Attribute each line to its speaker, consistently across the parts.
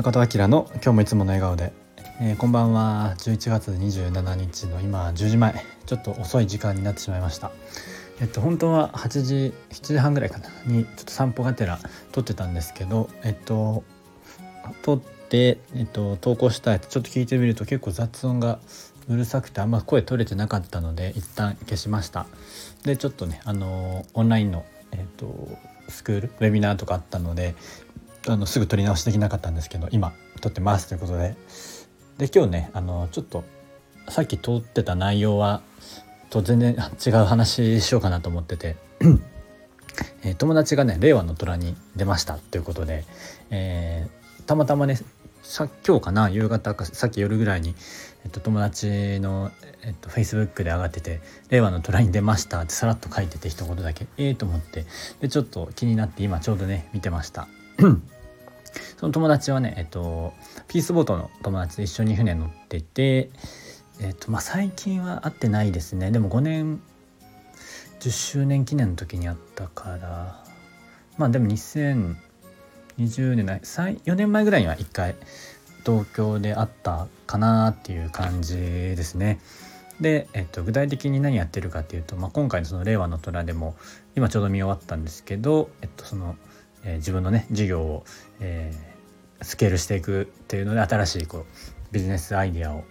Speaker 1: 中田明の今日もいつもの笑顔で、えー、こんばんは。11月27日の今10時前。ちょっと遅い時間になってしまいました。えっと本当は8時7時半ぐらいかな。にちょっと散歩がてら撮ってたんですけどえっと撮ってえっと投稿したやつちょっと聞いてみると結構雑音がうるさくてあんま声取れてなかったので一旦消しました。でちょっとねあのオンラインのえっとスクールウェビナーとかあったのであのすぐ取り直しできなかったんですけど今撮ってますということで。で今日ねあのちょっとさっき通ってた内容はと全然違う話しようかなと思ってて。えー、友達がね令和の虎に出ましたということで、えー、たまたまねさ今日かな夕方かさっき夜ぐらいに、えっと、友達の、えっと、Facebook で上がってて「令和の虎に出ました」ってさらっと書いてて一言だけ。ええー、と思って。でちょっと気になって今ちょうどね見てました。その友達はね、えっと、ピースボートの友達で一緒に船乗ってて、えっとまあ、最近は会ってないですねでも5年10周年記念の時に会ったからまあでも2020年ない4年前ぐらいには1回東京で会ったかなっていう感じですね。で、えっと、具体的に何やってるかっていうと、まあ、今回のその「令和の虎」でも今ちょうど見終わったんですけど、えっと、その「えー、自分のね事業を、えー、スケールしていくっていうので新しいこうビジネスアイデアを、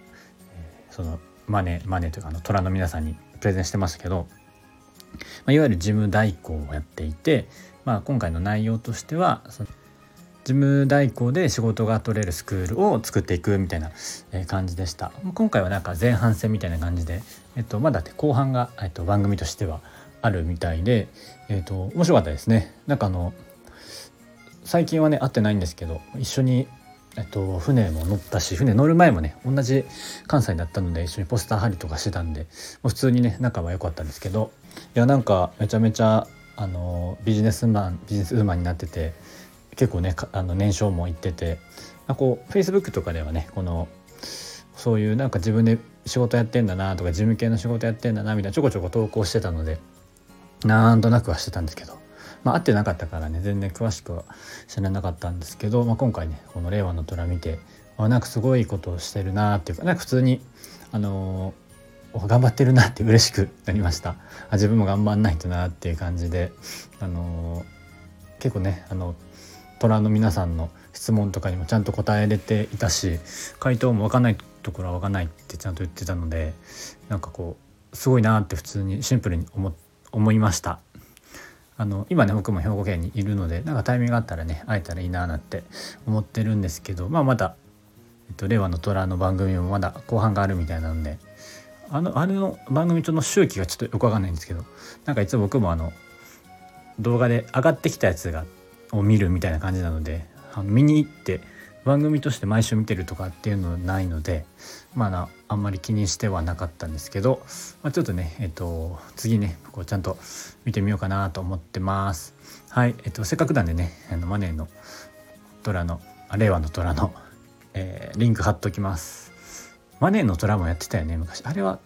Speaker 1: えー、そのマネマネというかあの虎の皆さんにプレゼンしてましたけど、まあ、いわゆる事務代行をやっていて、まあ、今回の内容としてはその事務代行で仕事が取れるスクールを作っていくみたいな感じでした。今回はなんか前半戦みたいな感じで、えっと、まだ後半が、えっと、番組としてはあるみたいで、えっと、面白かったですね。なんかあの最近はね会ってないんですけど一緒に、えっと、船も乗ったし船乗る前もね同じ関西だったので一緒にポスター貼りとかしてたんでもう普通にね仲は良かったんですけどいやなんかめちゃめちゃあのビジネスマンビジネスウーマンになってて結構ねあの年商もいっててこう Facebook とかではねこのそういうなんか自分で仕事やってんだなとか事務系の仕事やってんだなみたいなちょこちょこ投稿してたのでなんとなくはしてたんですけどまあ、会ってなかったからね全然詳しくは知らなかったんですけど、まあ、今回ねこの「令和の虎」見てあなんかすごいことをしてるなっていうかなんか普通にあのー、頑張ってるなって嬉しくなりましたあ自分も頑張んないとなっていう感じであのー、結構ねあの虎の皆さんの質問とかにもちゃんと答えれていたし回答も分かんないところは分かんないってちゃんと言ってたのでなんかこうすごいなって普通にシンプルに思思いました。あの今ね僕も兵庫県にいるのでなんかタイミングがあったらね会えたらいいななんて思ってるんですけどまあまだ、えっと、令和の虎の番組もまだ後半があるみたいなのであのあれの番組との周期がちょっとよくわかんないんですけどなんかいつも僕もあの動画で上がってきたやつがを見るみたいな感じなのであの見に行って番組として毎週見てるとかっていうのはないのでまああんまり気にしてはなかったんですけど、まあ、ちょっとねえっと次ねこうちゃんと見てみようかなと思ってます。はいえっとせっかくなんでねあのマネーの虎の令和の虎の、えー、リンク貼っときます。マネーの虎もやってたよね昔。あれは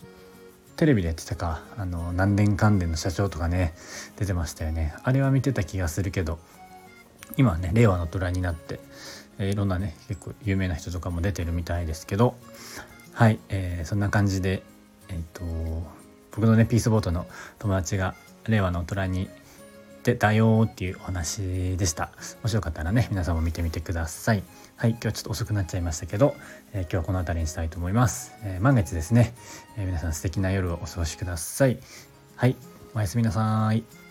Speaker 1: テレビでやってたか。あの何年関連の社長とかね出てましたよね。あれは見てた気がするけど今はね令和の虎になってえ、いろんなね結構有名な人とかも出てるみたいですけどはい、えー、そんな感じでえっ、と僕のねピースボートの友達が令和の大人に出たよっていうお話でした。もしよかったらね皆さんも見てみてください。はい今日はちょっと遅くなっちゃいましたけど、えー、今日はこの辺りにしたいと思います、えー、満月ですね、え、皆さん素敵な夜をお過ごしください。はいおやすみなさい。